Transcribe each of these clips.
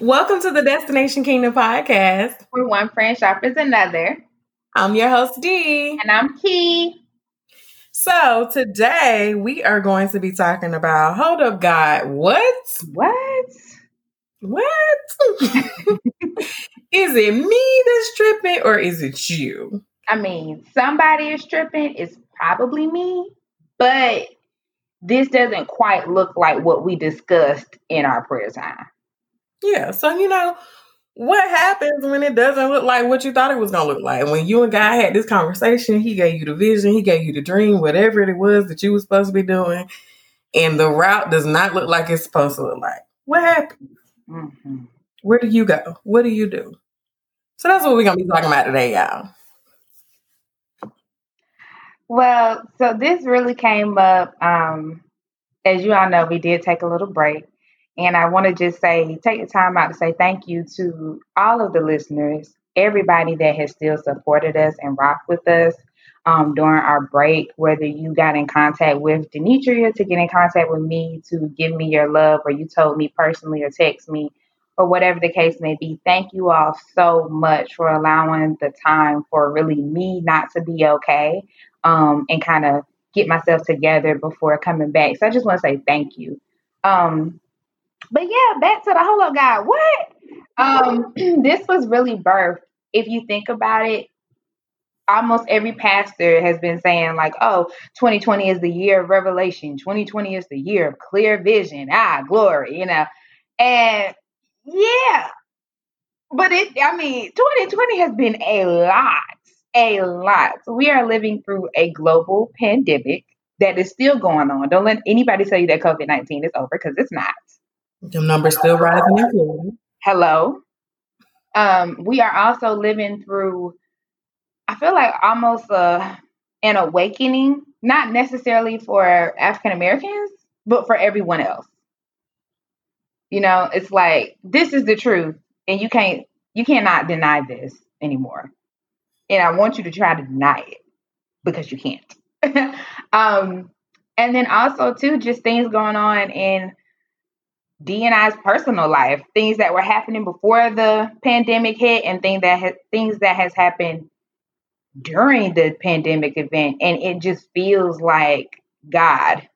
Welcome to the Destination Kingdom podcast. Where one friend sharpens another. I'm your host, Dee. And I'm Key. So today we are going to be talking about hold up, God, what? What? What? is it me that's tripping or is it you? I mean, somebody is tripping. It's probably me, but this doesn't quite look like what we discussed in our prayer time. Yeah. So, you know, what happens when it doesn't look like what you thought it was going to look like? When you and God had this conversation, he gave you the vision, he gave you the dream, whatever it was that you were supposed to be doing, and the route does not look like it's supposed to look like. What happens? Mm-hmm. Where do you go? What do you do? So that's what we're going to be talking about today, y'all. Well, so this really came up. Um, as you all know, we did take a little break. And I want to just say, take the time out to say thank you to all of the listeners, everybody that has still supported us and rocked with us um, during our break, whether you got in contact with Demetria to get in contact with me to give me your love, or you told me personally or text me, or whatever the case may be. Thank you all so much for allowing the time for really me not to be okay um, and kind of get myself together before coming back. So I just want to say thank you. Um, but yeah, back to the holo guy. What? Um, this was really birth. If you think about it, almost every pastor has been saying like, "Oh, 2020 is the year of revelation. 2020 is the year of clear vision. Ah, glory." You know, and yeah, but it. I mean, 2020 has been a lot, a lot. We are living through a global pandemic that is still going on. Don't let anybody tell you that COVID 19 is over because it's not. The numbers still rising. Hello. Um, we are also living through, I feel like almost a, an awakening, not necessarily for African Americans, but for everyone else. You know, it's like this is the truth, and you can't you cannot deny this anymore. And I want you to try to deny it because you can't. um, and then also too, just things going on in DNI's personal life, things that were happening before the pandemic hit, and things that ha- things that has happened during the pandemic event, and it just feels like God.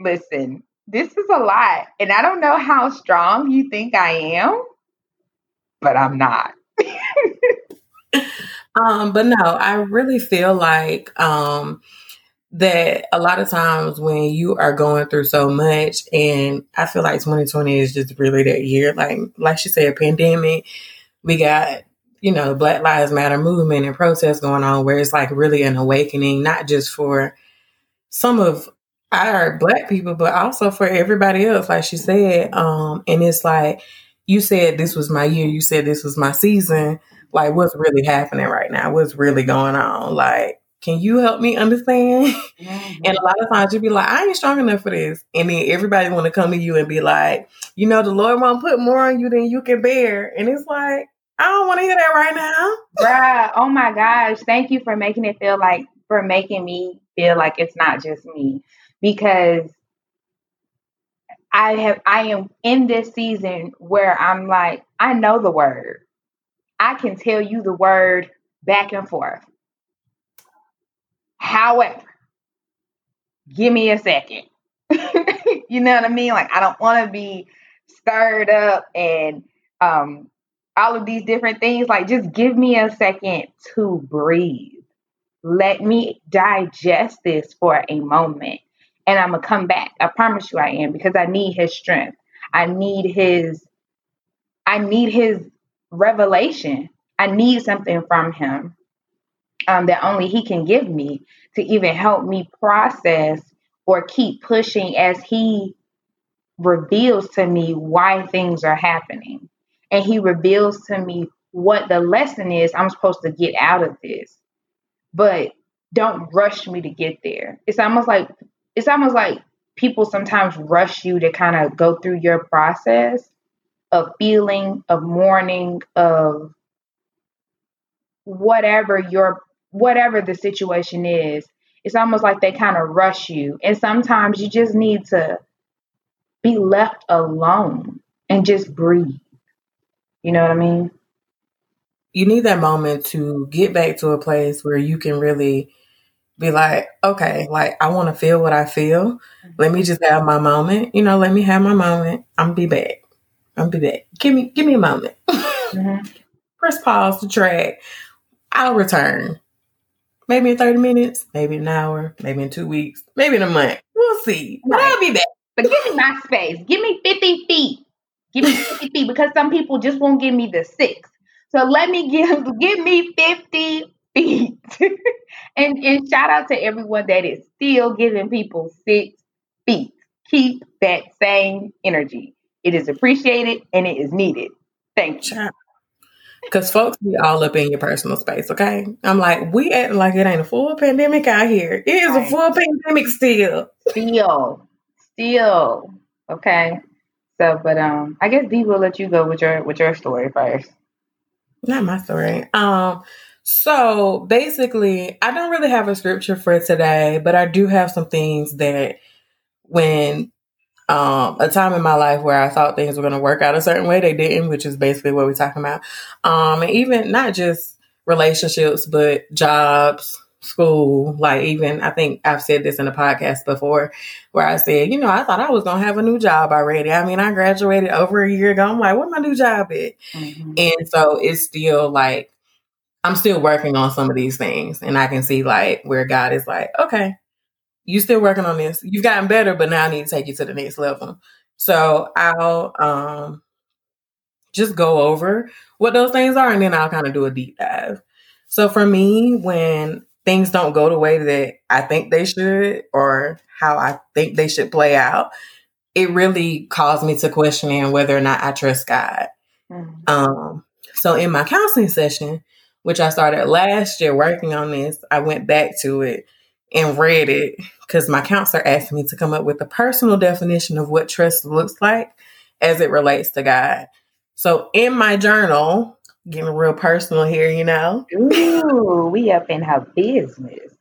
Listen, this is a lot, and I don't know how strong you think I am, but I'm not. um, but no, I really feel like um that a lot of times when you are going through so much and I feel like 2020 is just really that year like like she said pandemic we got you know Black Lives Matter movement and protests going on where it's like really an awakening not just for some of our black people but also for everybody else like she said um and it's like you said this was my year you said this was my season like what's really happening right now? What's really going on? Like can you help me understand? Mm-hmm. And a lot of times you be like, I ain't strong enough for this. And then everybody want to come to you and be like, you know, the Lord won't put more on you than you can bear. And it's like, I don't want to hear that right now. Bruh, oh my gosh. Thank you for making it feel like, for making me feel like it's not just me. Because I have, I am in this season where I'm like, I know the word. I can tell you the word back and forth. However, give me a second. you know what I mean? Like I don't want to be stirred up and um all of these different things. Like just give me a second to breathe. Let me digest this for a moment. And I'm gonna come back. I promise you I am because I need his strength. I need his I need his revelation. I need something from him um, that only He can give me to even help me process or keep pushing as He reveals to me why things are happening. And He reveals to me what the lesson is I'm supposed to get out of this. But don't rush me to get there. It's almost like it's almost like people sometimes rush you to kind of go through your process of feeling, of mourning, of whatever your whatever the situation is, it's almost like they kind of rush you. And sometimes you just need to be left alone and just breathe. You know what I mean? You need that moment to get back to a place where you can really be like, okay, like I want to feel what I feel. Let me just have my moment. You know, let me have my moment. I'm be back. I'm be back. Give me give me a moment. Mm-hmm. Press pause to track. I'll return. Maybe in 30 minutes, maybe an hour, maybe in two weeks, maybe in a month. We'll see. Right. But I'll be back. But give me my space. Give me 50 feet. Give me 50 feet because some people just won't give me the six. So let me give give me 50 feet. and and shout out to everyone that is still giving people six feet. Keep that same energy. It is appreciated and it is needed. Thank you. Because folks be all up in your personal space, okay? I'm like, we acting like it ain't a full pandemic out here. It is right. a full pandemic still. Still. Still. Okay. So, but um, I guess Dee will let you go with your with your story first. Not my story. Um, so basically, I don't really have a scripture for today, but I do have some things that when um, a time in my life where I thought things were going to work out a certain way, they didn't, which is basically what we're talking about. Um, and even not just relationships, but jobs, school. Like even I think I've said this in a podcast before, where I said, you know, I thought I was going to have a new job already. I mean, I graduated over a year ago. I'm like, what my new job at? Mm-hmm. And so it's still like I'm still working on some of these things, and I can see like where God is like, okay you still working on this. You've gotten better, but now I need to take you to the next level. So I'll um just go over what those things are and then I'll kind of do a deep dive. So for me, when things don't go the way that I think they should or how I think they should play out, it really caused me to questioning whether or not I trust God. Mm-hmm. Um, so in my counseling session, which I started last year working on this, I went back to it and read it because my counselor asked me to come up with a personal definition of what trust looks like as it relates to God. So in my journal, getting real personal here, you know. Ooh, we up in her business.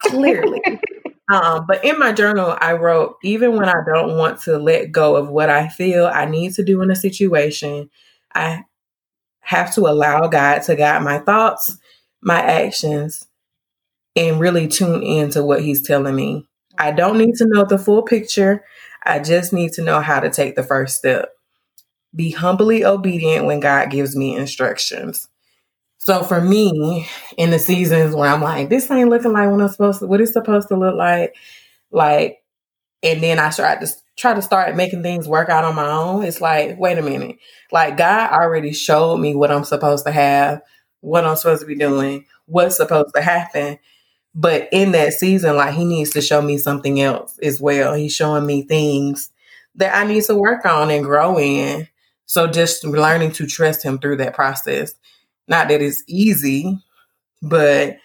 Clearly. um, but in my journal, I wrote, even when I don't want to let go of what I feel I need to do in a situation, I have to allow God to guide my thoughts, my actions, and really tune into what he's telling me. I don't need to know the full picture. I just need to know how to take the first step. Be humbly obedient when God gives me instructions. So for me, in the seasons where I'm like, this ain't looking like what I'm supposed to, what it's supposed to look like, like, and then I start to try to start making things work out on my own. It's like, wait a minute, like God already showed me what I'm supposed to have, what I'm supposed to be doing, what's supposed to happen. But in that season, like he needs to show me something else as well. He's showing me things that I need to work on and grow in. So just learning to trust him through that process. Not that it's easy, but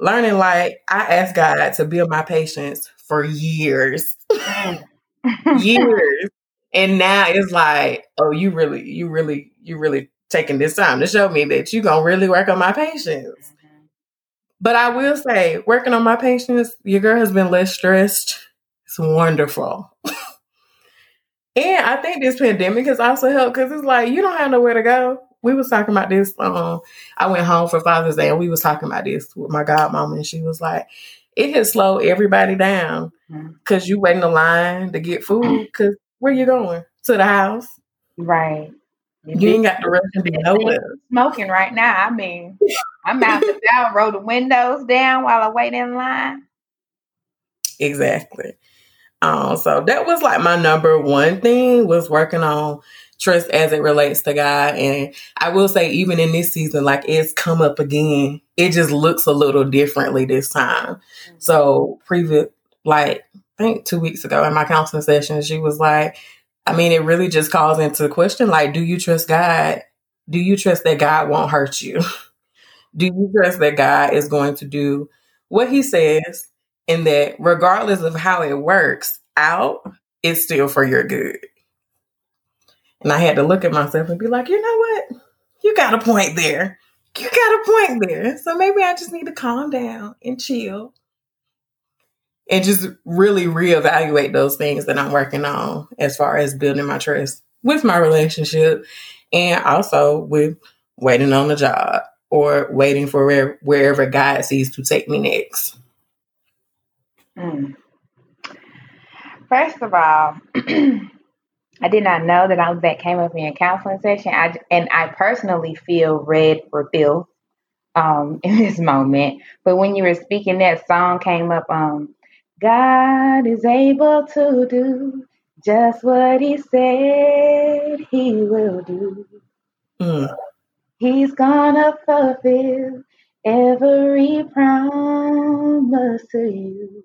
learning like I asked God to build my patience for years. years. And now it's like, oh, you really, you really, you really taking this time to show me that you're gonna really work on my patience. But I will say, working on my patience, your girl has been less stressed. It's wonderful. and I think this pandemic has also helped because it's like you don't have nowhere to go. We was talking about this. Um, I went home for Father's Day and we was talking about this with my godmama, and she was like, "It has slowed everybody down because mm-hmm. you waiting in line to get food. Because where you going to the house? Right. You ain't got the rush to be nowhere. Smoking right now. I mean, I'm out the down, roll the windows down while I wait in line. Exactly. Um, so that was like my number one thing was working on trust as it relates to God. And I will say, even in this season, like it's come up again. It just looks a little differently this time. Mm-hmm. So previous, like I think two weeks ago in my counseling session, she was like, I mean, it really just calls into question like, do you trust God? Do you trust that God won't hurt you? do you trust that God is going to do what he says and that regardless of how it works out, it's still for your good? And I had to look at myself and be like, you know what? You got a point there. You got a point there. So maybe I just need to calm down and chill and just really reevaluate those things that I'm working on as far as building my trust with my relationship and also with waiting on the job or waiting for where, wherever God sees to take me next. Mm. First of all, I did not know that I, that came up in a counseling session. I, and I personally feel red filth um, in this moment. But when you were speaking, that song came up. Um, God is able to do just what He said He will do. Mm. He's gonna fulfill every promise to you.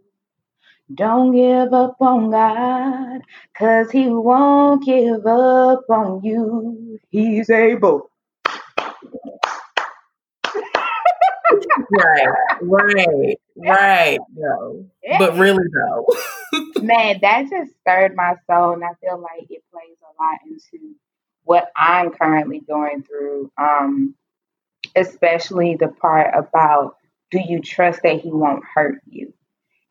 Don't give up on God, cause He won't give up on you. He's able. Right, right, right. No, but really though, man, that just stirred my soul, and I feel like it plays a lot into what I'm currently going through. Um, especially the part about do you trust that He won't hurt you?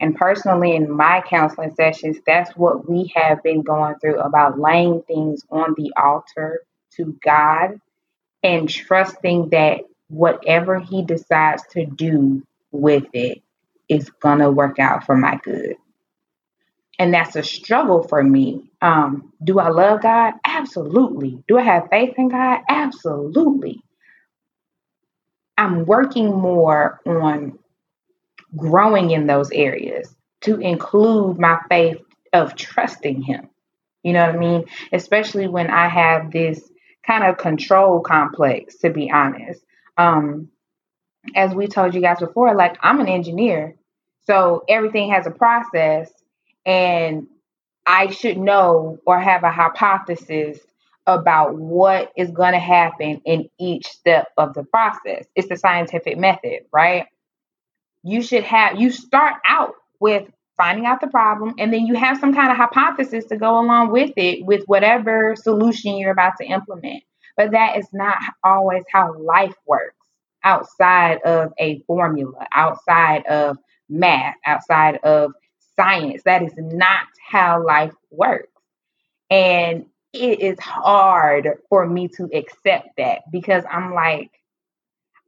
And personally, in my counseling sessions, that's what we have been going through about laying things on the altar to God and trusting that whatever He decides to do with it is going to work out for my good. And that's a struggle for me. Um, do I love God? Absolutely. Do I have faith in God? Absolutely. I'm working more on growing in those areas to include my faith of trusting Him. You know what I mean? Especially when I have this kind of control complex, to be honest. Um, as we told you guys before, like I'm an engineer, so everything has a process, and I should know or have a hypothesis about what is going to happen in each step of the process. It's the scientific method, right? you should have you start out with finding out the problem and then you have some kind of hypothesis to go along with it with whatever solution you're about to implement but that is not always how life works outside of a formula outside of math outside of science that is not how life works and it is hard for me to accept that because i'm like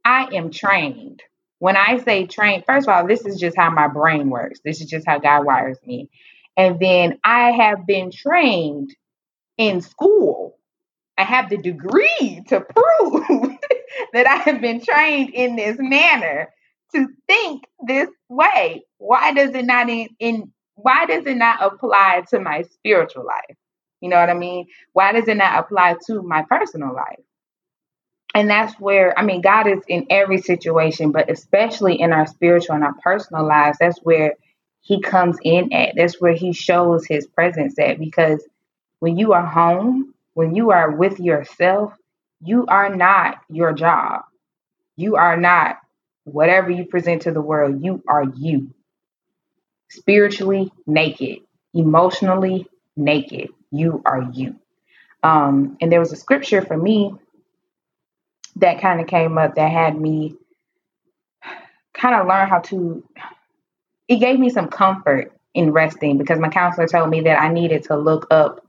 i am trained when I say trained, first of all, this is just how my brain works. This is just how God wires me. And then I have been trained in school. I have the degree to prove that I have been trained in this manner to think this way. Why does it not in, in why does it not apply to my spiritual life? You know what I mean? Why does it not apply to my personal life? And that's where, I mean, God is in every situation, but especially in our spiritual and our personal lives, that's where He comes in at. That's where He shows His presence at. Because when you are home, when you are with yourself, you are not your job. You are not whatever you present to the world. You are you. Spiritually naked, emotionally naked. You are you. Um, and there was a scripture for me that kind of came up that had me kind of learn how to it gave me some comfort in resting because my counselor told me that I needed to look up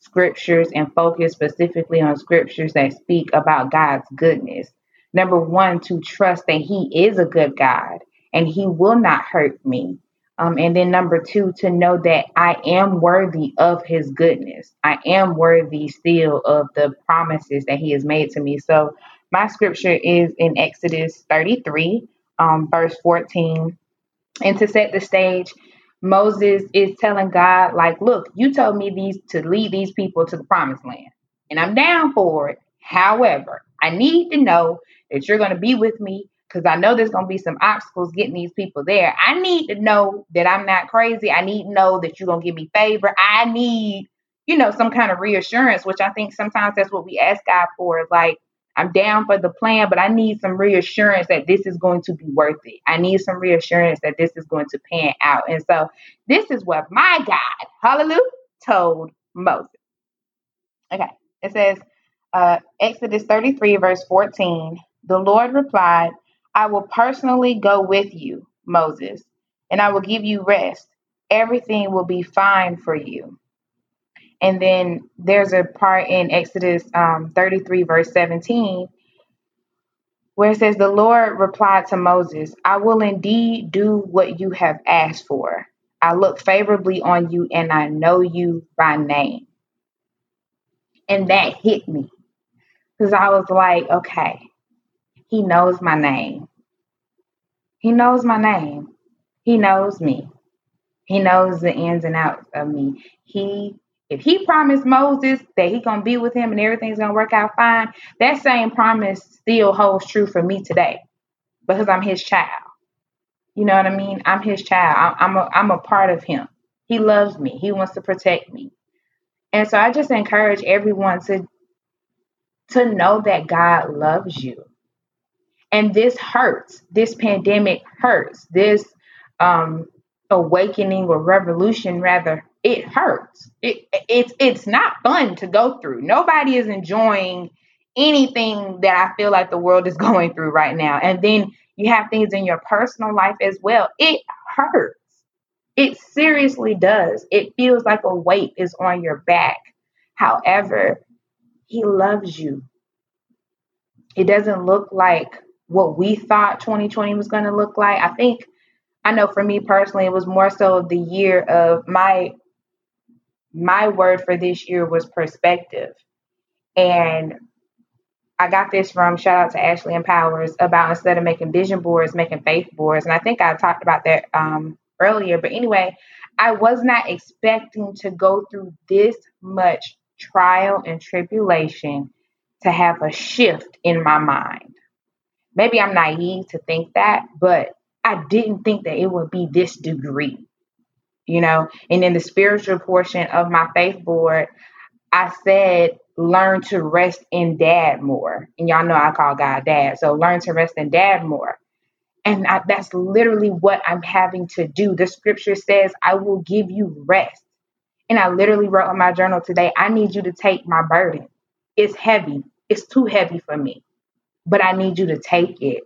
scriptures and focus specifically on scriptures that speak about God's goodness. Number one, to trust that He is a good God and He will not hurt me. Um, and then number two, to know that I am worthy of His goodness. I am worthy still of the promises that He has made to me. So my scripture is in Exodus 33, um, verse 14. And to set the stage, Moses is telling God, like, look, you told me these to lead these people to the promised land, and I'm down for it. However, I need to know that you're going to be with me because I know there's going to be some obstacles getting these people there. I need to know that I'm not crazy. I need to know that you're going to give me favor. I need, you know, some kind of reassurance, which I think sometimes that's what we ask God for. Like, I'm down for the plan, but I need some reassurance that this is going to be worth it. I need some reassurance that this is going to pan out. And so this is what my God, hallelujah, told Moses. Okay, it says, uh, Exodus 33, verse 14. The Lord replied, I will personally go with you, Moses, and I will give you rest. Everything will be fine for you. And then there's a part in Exodus um, 33, verse 17, where it says, The Lord replied to Moses, I will indeed do what you have asked for. I look favorably on you and I know you by name. And that hit me because I was like, okay, he knows my name. He knows my name. He knows me. He knows the ins and outs of me. He if he promised Moses that he gonna be with him and everything's gonna work out fine, that same promise still holds true for me today because I'm his child. You know what I mean? I'm his child. I'm a I'm a part of him. He loves me. He wants to protect me. And so I just encourage everyone to to know that God loves you. And this hurts. This pandemic hurts. This um, awakening or revolution, rather, it hurts. It, it's it's not fun to go through. Nobody is enjoying anything that I feel like the world is going through right now. And then you have things in your personal life as well. It hurts. It seriously does. It feels like a weight is on your back. However, he loves you. It doesn't look like what we thought 2020 was going to look like. I think, I know for me personally, it was more so the year of my my word for this year was perspective. And I got this from shout out to Ashley and Powers about instead of making vision boards, making faith boards. And I think I talked about that um, earlier. But anyway, I was not expecting to go through this much trial and tribulation to have a shift in my mind. Maybe I'm naive to think that, but I didn't think that it would be this degree, you know. And in the spiritual portion of my faith board, I said, learn to rest in dad more. And y'all know I call God dad. So learn to rest in dad more. And I, that's literally what I'm having to do. The scripture says, I will give you rest. And I literally wrote in my journal today, I need you to take my burden. It's heavy. It's too heavy for me, but I need you to take it.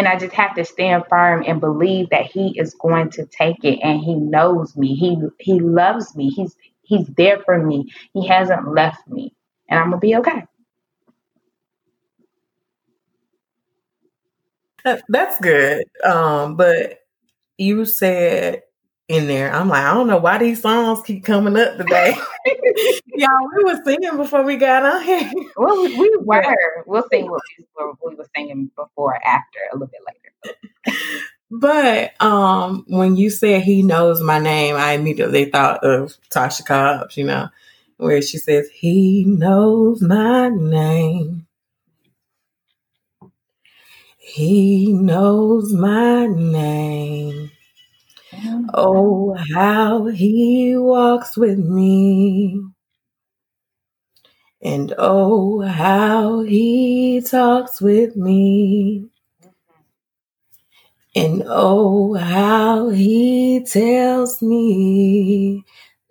And I just have to stand firm and believe that he is going to take it and he knows me. He he loves me. He's he's there for me. He hasn't left me. And I'm to be okay. That's good. Um, but you said in there. I'm like, I don't know why these songs keep coming up today. Y'all, we were singing before we got on here. Well, we, we were. We'll sing what we were singing before, after, a little bit later. But um, when you said he knows my name, I immediately thought of Tasha Cobbs, you know, where she says, He knows my name. He knows my name. Oh, how he walks with me. And oh, how he talks with me. And oh, how he tells me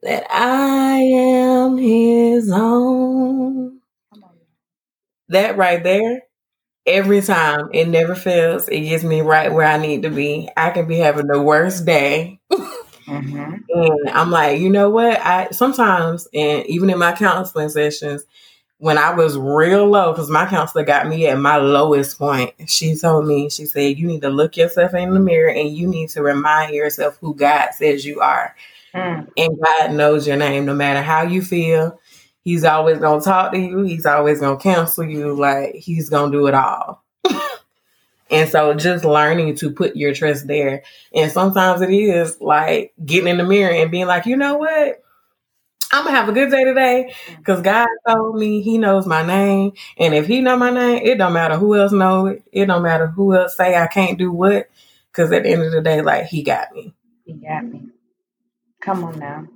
that I am his own. That right there every time. It never fails. It gets me right where I need to be. I can be having the worst day. mm-hmm. And I'm like, you know what? I sometimes, and even in my counseling sessions, when I was real low, because my counselor got me at my lowest point, she told me, she said, you need to look yourself in the mirror and you need to remind yourself who God says you are. Mm. And God knows your name no matter how you feel He's always gonna talk to you. He's always gonna counsel you. Like he's gonna do it all. and so just learning to put your trust there. And sometimes it is like getting in the mirror and being like, you know what? I'm gonna have a good day today because God told me He knows my name, and if He know my name, it don't matter who else know it. It don't matter who else say I can't do what, because at the end of the day, like He got me. He got me. Come on now.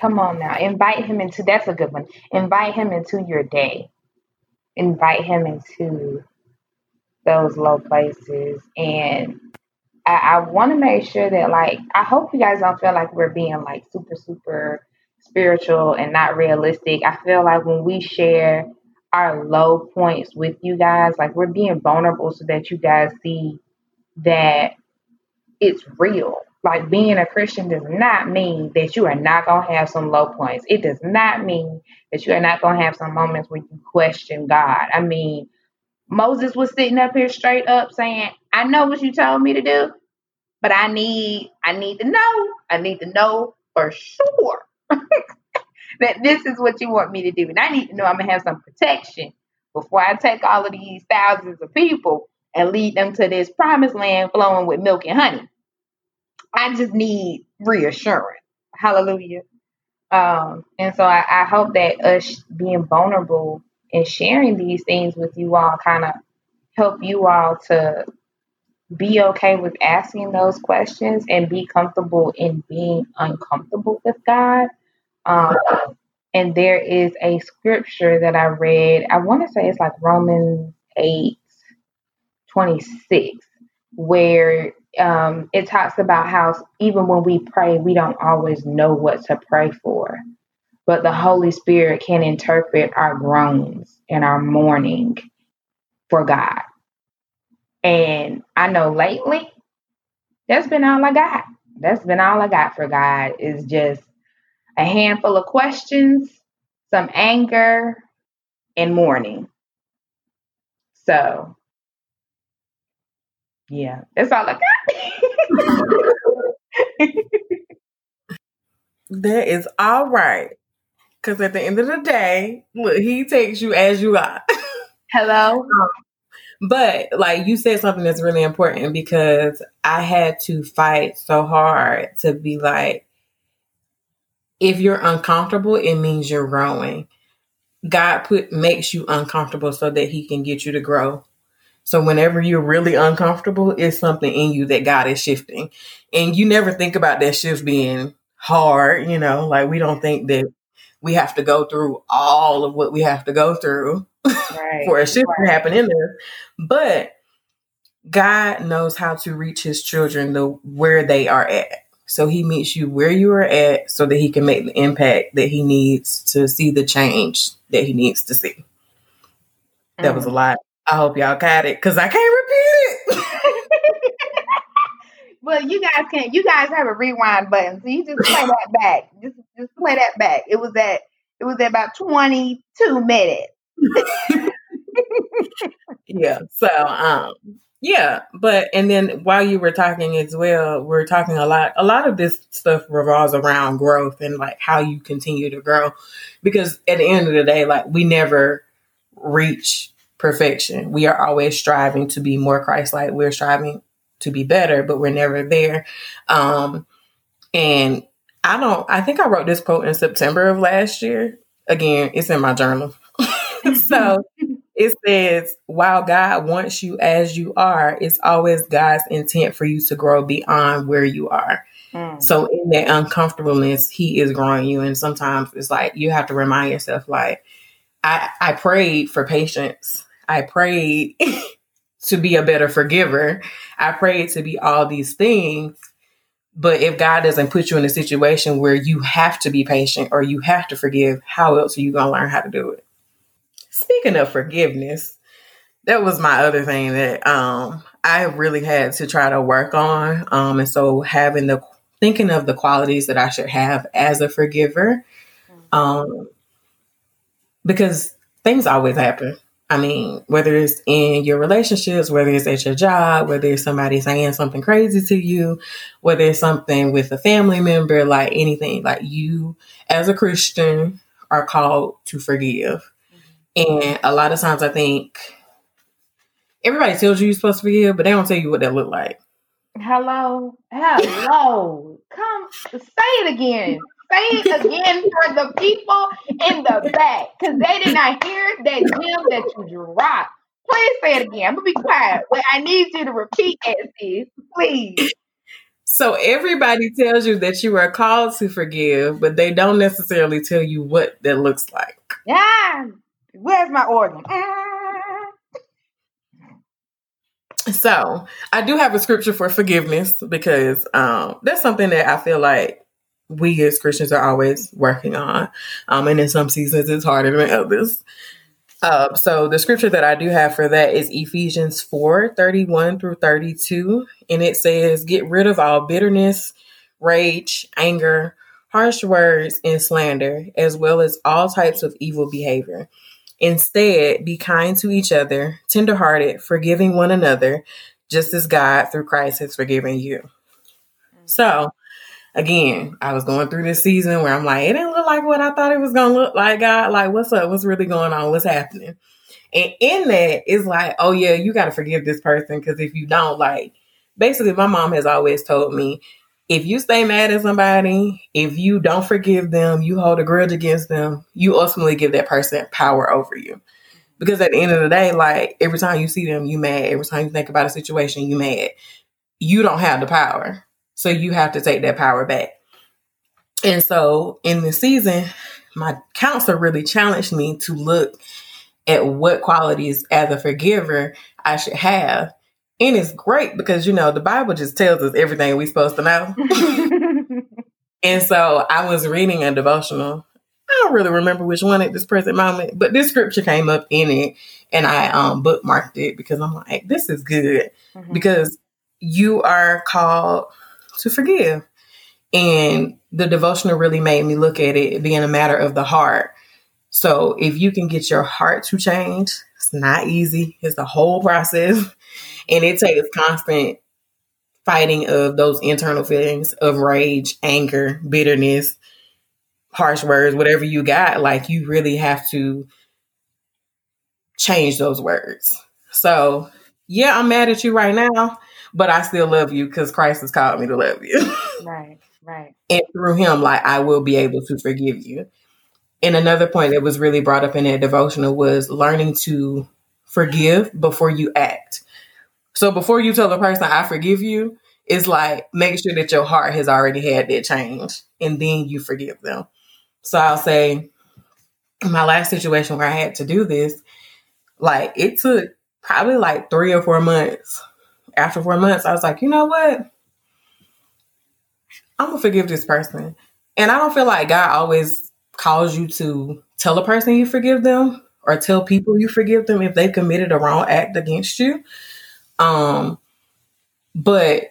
Come on now. Invite him into that's a good one. Invite him into your day. Invite him into those low places. And I, I want to make sure that like I hope you guys don't feel like we're being like super, super spiritual and not realistic. I feel like when we share our low points with you guys, like we're being vulnerable so that you guys see that it's real like being a Christian does not mean that you are not going to have some low points. It does not mean that you are not going to have some moments where you question God. I mean, Moses was sitting up here straight up saying, I know what you told me to do, but I need I need to know. I need to know for sure that this is what you want me to do. And I need to know I'm gonna have some protection before I take all of these thousands of people and lead them to this promised land flowing with milk and honey. I just need reassurance. Hallelujah. Um, and so I, I hope that us being vulnerable and sharing these things with you all kind of help you all to be okay with asking those questions and be comfortable in being uncomfortable with God. Um, and there is a scripture that I read, I want to say it's like Romans 8 26, where um, it talks about how even when we pray, we don't always know what to pray for, but the Holy Spirit can interpret our groans and our mourning for God. And I know lately, that's been all I got. That's been all I got for God is just a handful of questions, some anger, and mourning. So, yeah, that's all I got. that is all right. Because at the end of the day, look, he takes you as you are. Hello. But like you said something that's really important because I had to fight so hard to be like, if you're uncomfortable, it means you're growing. God put makes you uncomfortable so that he can get you to grow. So whenever you're really uncomfortable, it's something in you that God is shifting. And you never think about that shift being hard, you know, like we don't think that we have to go through all of what we have to go through right, for a shift right. to happen in there. But God knows how to reach his children the where they are at. So he meets you where you are at so that he can make the impact that he needs to see the change that he needs to see. Mm. That was a mm. lot. I hope y'all got it because I can't repeat it. well, you guys can you guys have a rewind button, so you just play that back. Just just play that back. It was at it was at about 22 minutes. yeah. So um yeah, but and then while you were talking as well, we're talking a lot a lot of this stuff revolves around growth and like how you continue to grow. Because at the end of the day, like we never reach perfection. We are always striving to be more Christ like. We're striving to be better, but we're never there. Um and I don't I think I wrote this quote in September of last year. Again, it's in my journal. so it says, while God wants you as you are, it's always God's intent for you to grow beyond where you are. Mm. So in that uncomfortableness, He is growing you. And sometimes it's like you have to remind yourself, like, I, I prayed for patience. I prayed to be a better forgiver. I prayed to be all these things. But if God doesn't put you in a situation where you have to be patient or you have to forgive, how else are you going to learn how to do it? Speaking of forgiveness, that was my other thing that um, I really had to try to work on. Um, and so having the thinking of the qualities that I should have as a forgiver, um, because things always happen. I mean, whether it's in your relationships, whether it's at your job, whether it's somebody saying something crazy to you, whether it's something with a family member, like anything, like you as a Christian are called to forgive. Mm-hmm. And a lot of times I think everybody tells you you're supposed to forgive, but they don't tell you what that look like. Hello. Hello. Come say it again. Say it again for the people in the back. Cause they did not hear that gem that you dropped. Please say it again. I'm gonna be quiet. But I need you to repeat it, please. So everybody tells you that you are called to forgive, but they don't necessarily tell you what that looks like. Yeah. Where's my organ? So I do have a scripture for forgiveness because um, that's something that I feel like we as Christians are always working on. Um, and in some seasons it's harder than others. Uh, so the scripture that I do have for that is Ephesians 4 31 through 32. And it says, Get rid of all bitterness, rage, anger, harsh words, and slander, as well as all types of evil behavior. Instead, be kind to each other, tenderhearted, forgiving one another, just as God through Christ has forgiven you. So, again, I was going through this season where I'm like, it didn't look like what I thought it was to look like, God. Like, what's up? What's really going on? What's happening? And in that, it's like, oh, yeah, you got to forgive this person because if you don't, like, basically, my mom has always told me if you stay mad at somebody, if you don't forgive them, you hold a grudge against them, you ultimately give that person power over you. Because at the end of the day, like every time you see them, you mad. Every time you think about a situation, you mad. You don't have the power. So you have to take that power back. And so in the season, my counselor really challenged me to look at what qualities as a forgiver I should have and it's great because, you know, the Bible just tells us everything we're supposed to know. and so I was reading a devotional. I don't really remember which one at this present moment, but this scripture came up in it and I um, bookmarked it because I'm like, this is good mm-hmm. because you are called to forgive. And the devotional really made me look at it being a matter of the heart. So if you can get your heart to change, it's not easy. It's a whole process. And it takes constant fighting of those internal feelings of rage, anger, bitterness, harsh words, whatever you got. Like you really have to change those words. So, yeah, I'm mad at you right now, but I still love you because Christ has called me to love you. right, right. And through him, like I will be able to forgive you. And another point that was really brought up in that devotional was learning to forgive before you act. So before you tell the person, I forgive you, it's like make sure that your heart has already had that change and then you forgive them. So I'll say, my last situation where I had to do this, like it took probably like three or four months. After four months, I was like, you know what? I'm gonna forgive this person. And I don't feel like God always calls you to tell a person you forgive them or tell people you forgive them if they committed a wrong act against you. Um, but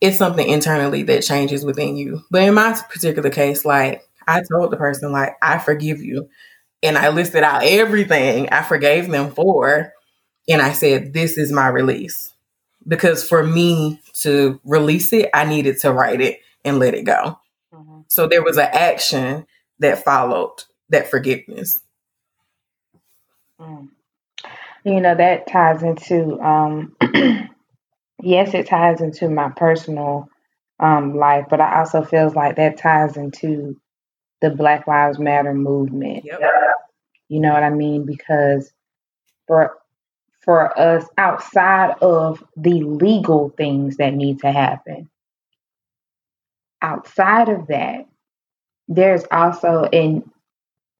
it's something internally that changes within you. But in my particular case, like I told the person, like, I forgive you. And I listed out everything I forgave them for. And I said, this is my release. Because for me to release it, I needed to write it and let it go. Mm-hmm. So there was an action that followed that forgiveness. Mm you know that ties into um yes it ties into my personal um life but i also feels like that ties into the black lives matter movement yep. you know what i mean because for for us outside of the legal things that need to happen outside of that there's also and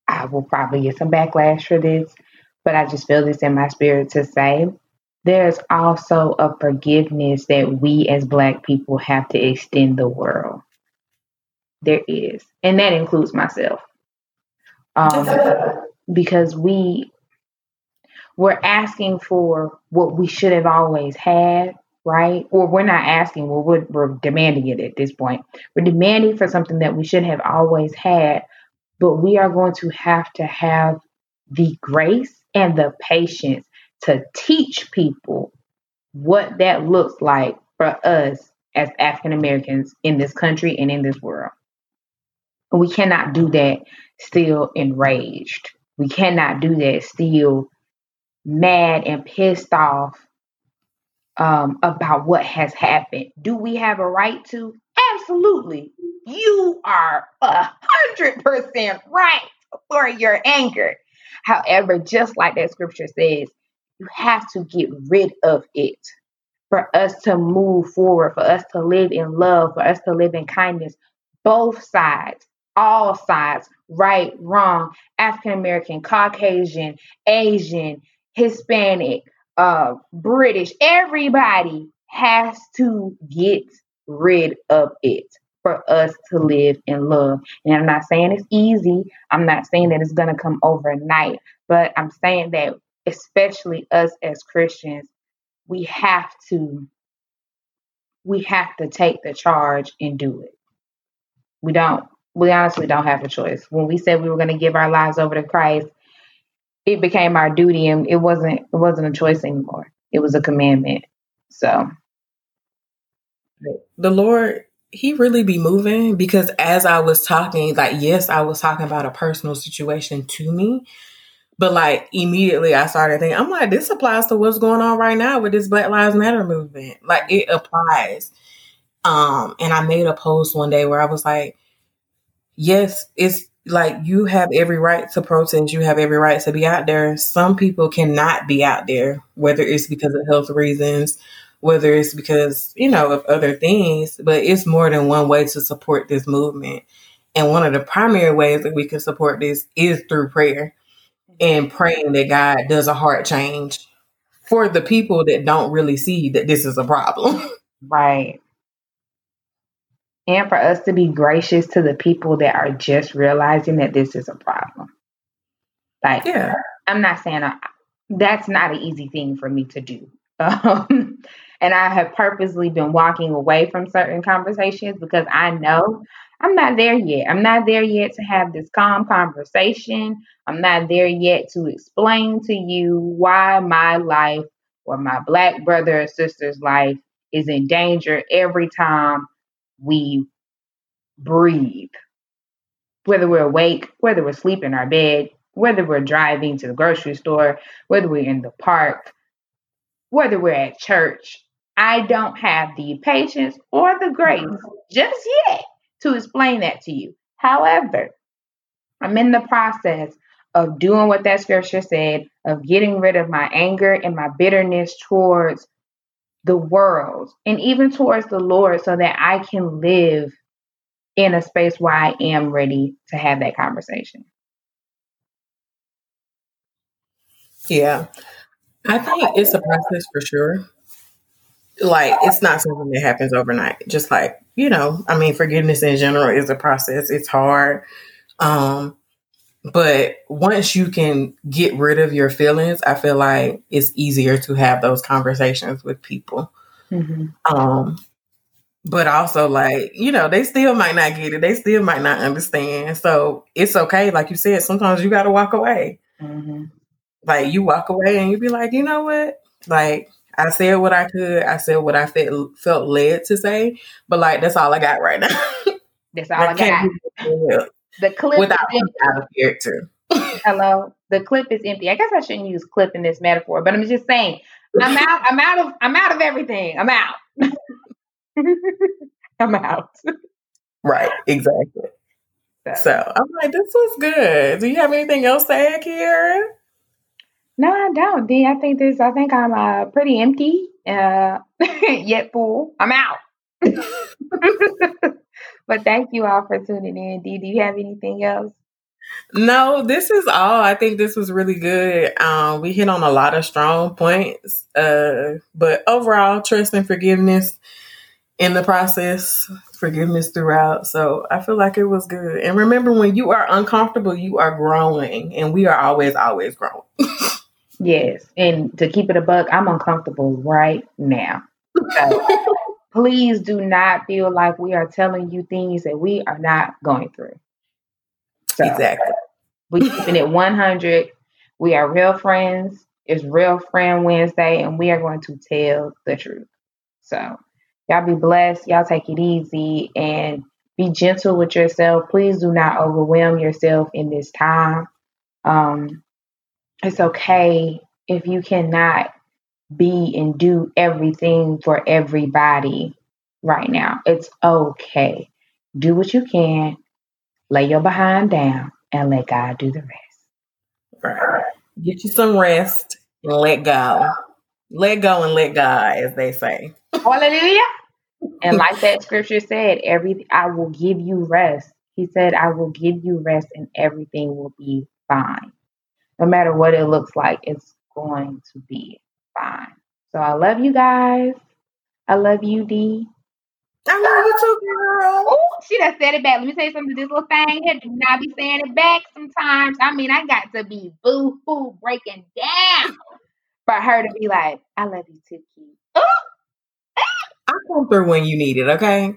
i will probably get some backlash for this but I just feel this in my spirit to say there's also a forgiveness that we as Black people have to extend the world. There is, and that includes myself. Um, because we we're asking for what we should have always had, right? Or we're not asking, well, we're, we're demanding it at this point. We're demanding for something that we should have always had, but we are going to have to have the grace and the patience to teach people what that looks like for us as African Americans in this country and in this world. We cannot do that still enraged. We cannot do that still mad and pissed off um, about what has happened. Do we have a right to? Absolutely. You are a hundred percent right for your anger. However, just like that scripture says, you have to get rid of it for us to move forward, for us to live in love, for us to live in kindness. Both sides, all sides, right, wrong, African American, Caucasian, Asian, Hispanic, uh, British, everybody has to get rid of it for us to live in love. And I'm not saying it's easy. I'm not saying that it's going to come overnight, But I'm saying that, especially us as Christians, we have to we have to take the charge and do it. We don't we honestly don't have a choice. When we said we were going to give our lives over to Christ, it became our duty and it wasn't it wasn't a choice anymore. It was a commandment. So the Lord he really be moving because as I was talking, like yes, I was talking about a personal situation to me, but like immediately I started thinking, I'm like, this applies to what's going on right now with this Black Lives Matter movement. Like it applies. Um, and I made a post one day where I was like, yes, it's like you have every right to protest, you have every right to be out there. Some people cannot be out there, whether it's because of health reasons, whether it's because, you know, of other things, but it's more than one way to support this movement. And one of the primary ways that we can support this is through prayer and mm-hmm. praying that God does a heart change for the people that don't really see that this is a problem. Right. And for us to be gracious to the people that are just realizing that this is a problem. Like, yeah. I'm not saying I, that's not an easy thing for me to do. Um, and I have purposely been walking away from certain conversations because I know I'm not there yet. I'm not there yet to have this calm conversation. I'm not there yet to explain to you why my life or my black brother or sister's life is in danger every time we breathe. Whether we're awake, whether we're sleeping in our bed, whether we're driving to the grocery store, whether we're in the park, whether we're at church, I don't have the patience or the grace mm-hmm. just yet to explain that to you. However, I'm in the process of doing what that scripture said, of getting rid of my anger and my bitterness towards the world and even towards the Lord so that I can live in a space where I am ready to have that conversation. Yeah. I think it's a process for sure. Like it's not something that happens overnight. Just like, you know, I mean forgiveness in general is a process. It's hard. Um but once you can get rid of your feelings, I feel like it's easier to have those conversations with people. Mm-hmm. Um but also like you know they still might not get it they still might not understand so it's okay like you said sometimes you got to walk away mm-hmm like you walk away and you be like, you know what? Like I said what I could. I said what I felt felt led to say, but like that's all I got right now. That's all I, I got. The clip without out of character. Hello, the clip is empty. I guess I shouldn't use clip in this metaphor, but I'm just saying I'm out. I'm out of. I'm out of everything. I'm out. I'm out. Right. Exactly. So. so I'm like, this was good. Do you have anything else to add, Karen? No, I don't. D. I think this. I think I'm uh, pretty empty, uh, yet full. I'm out. But thank you all for tuning in. D. Do you have anything else? No, this is all. I think this was really good. Um, we hit on a lot of strong points, uh, but overall, trust and forgiveness in the process, forgiveness throughout. So I feel like it was good. And remember, when you are uncomfortable, you are growing, and we are always, always growing. Yes. And to keep it a buck, I'm uncomfortable right now. So please do not feel like we are telling you things that we are not going through. So, exactly. We're keeping it 100. We are real friends. It's Real Friend Wednesday, and we are going to tell the truth. So, y'all be blessed. Y'all take it easy and be gentle with yourself. Please do not overwhelm yourself in this time. Um, it's okay if you cannot be and do everything for everybody right now. It's okay. Do what you can, lay your behind down, and let God do the rest. Right. Get you some rest and let go. Let go and let God, as they say. Hallelujah. and like that scripture said, every I will give you rest. He said, I will give you rest and everything will be fine no matter what it looks like, it's going to be fine. So I love you guys. I love you, D. I love you too, girl. Oh, she done said it back. Let me tell you something. This little thing here do not be saying it back sometimes. I mean, I got to be boo hoo breaking down for her to be like, I love you too, Keith. I come through when you need it, okay?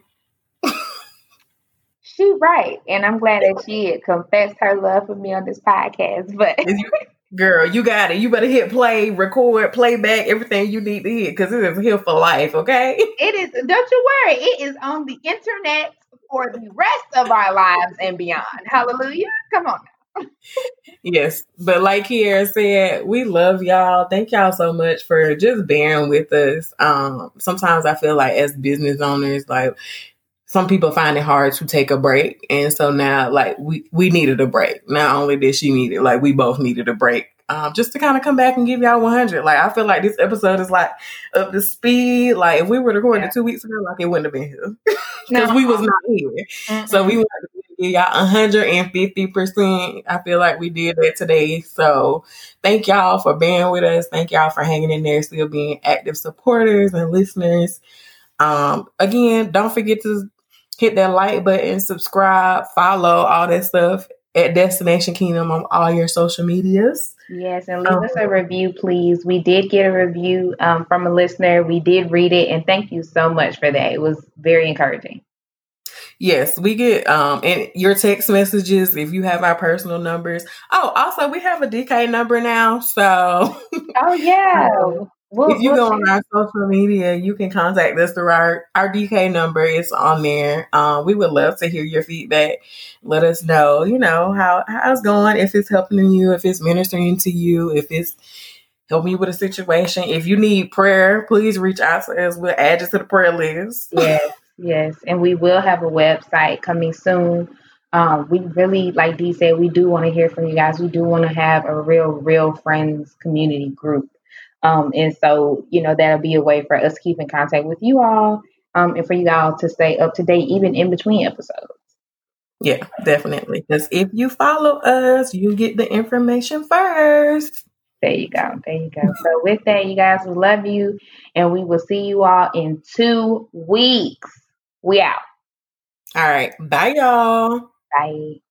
she right. And I'm glad that she had confessed her love for me on this podcast. But girl, you got it. You better hit play, record, playback, everything you need to hit because it is here for life, okay? It is don't you worry, it is on the internet for the rest of our lives and beyond. Hallelujah. Come on yes, but like Kiera said, we love y'all. Thank y'all so much for just bearing with us. Um, sometimes I feel like as business owners, like some people find it hard to take a break, and so now like we we needed a break. Not only did she need it, like we both needed a break. Um, just to kind of come back and give y'all 100. Like, I feel like this episode is like up to speed. Like, if we were recording yeah. two weeks ago, like it wouldn't have been here because no. we was not here. Mm-hmm. So we wanted to give y'all 150%. I feel like we did that today. So thank y'all for being with us. Thank y'all for hanging in there, still being active supporters and listeners. Um, again, don't forget to hit that like button, subscribe, follow, all that stuff at Destination Kingdom on all your social medias. Yes, and leave um, us a review, please. We did get a review um, from a listener. We did read it, and thank you so much for that. It was very encouraging. Yes, we get um and your text messages if you have our personal numbers. Oh, also we have a DK number now. So Oh yeah. um, we'll, if you go on our social media, you can contact us through our, our DK number. It's on there. Um, we would love to hear your feedback. Let us know, you know, how how it's going, if it's helping you, if it's ministering to you, if it's helping you with a situation. If you need prayer, please reach out to us. We'll add you to the prayer list. Yes. Yes, and we will have a website coming soon. Um, we really, like Dee said, we do want to hear from you guys. We do want to have a real, real friends community group. Um, and so, you know, that'll be a way for us to keep in contact with you all um, and for you all to stay up to date even in between episodes. Yeah, definitely. Because if you follow us, you get the information first. There you go. There you go. So, with that, you guys, we love you and we will see you all in two weeks. We out. All right. Bye, y'all. Bye.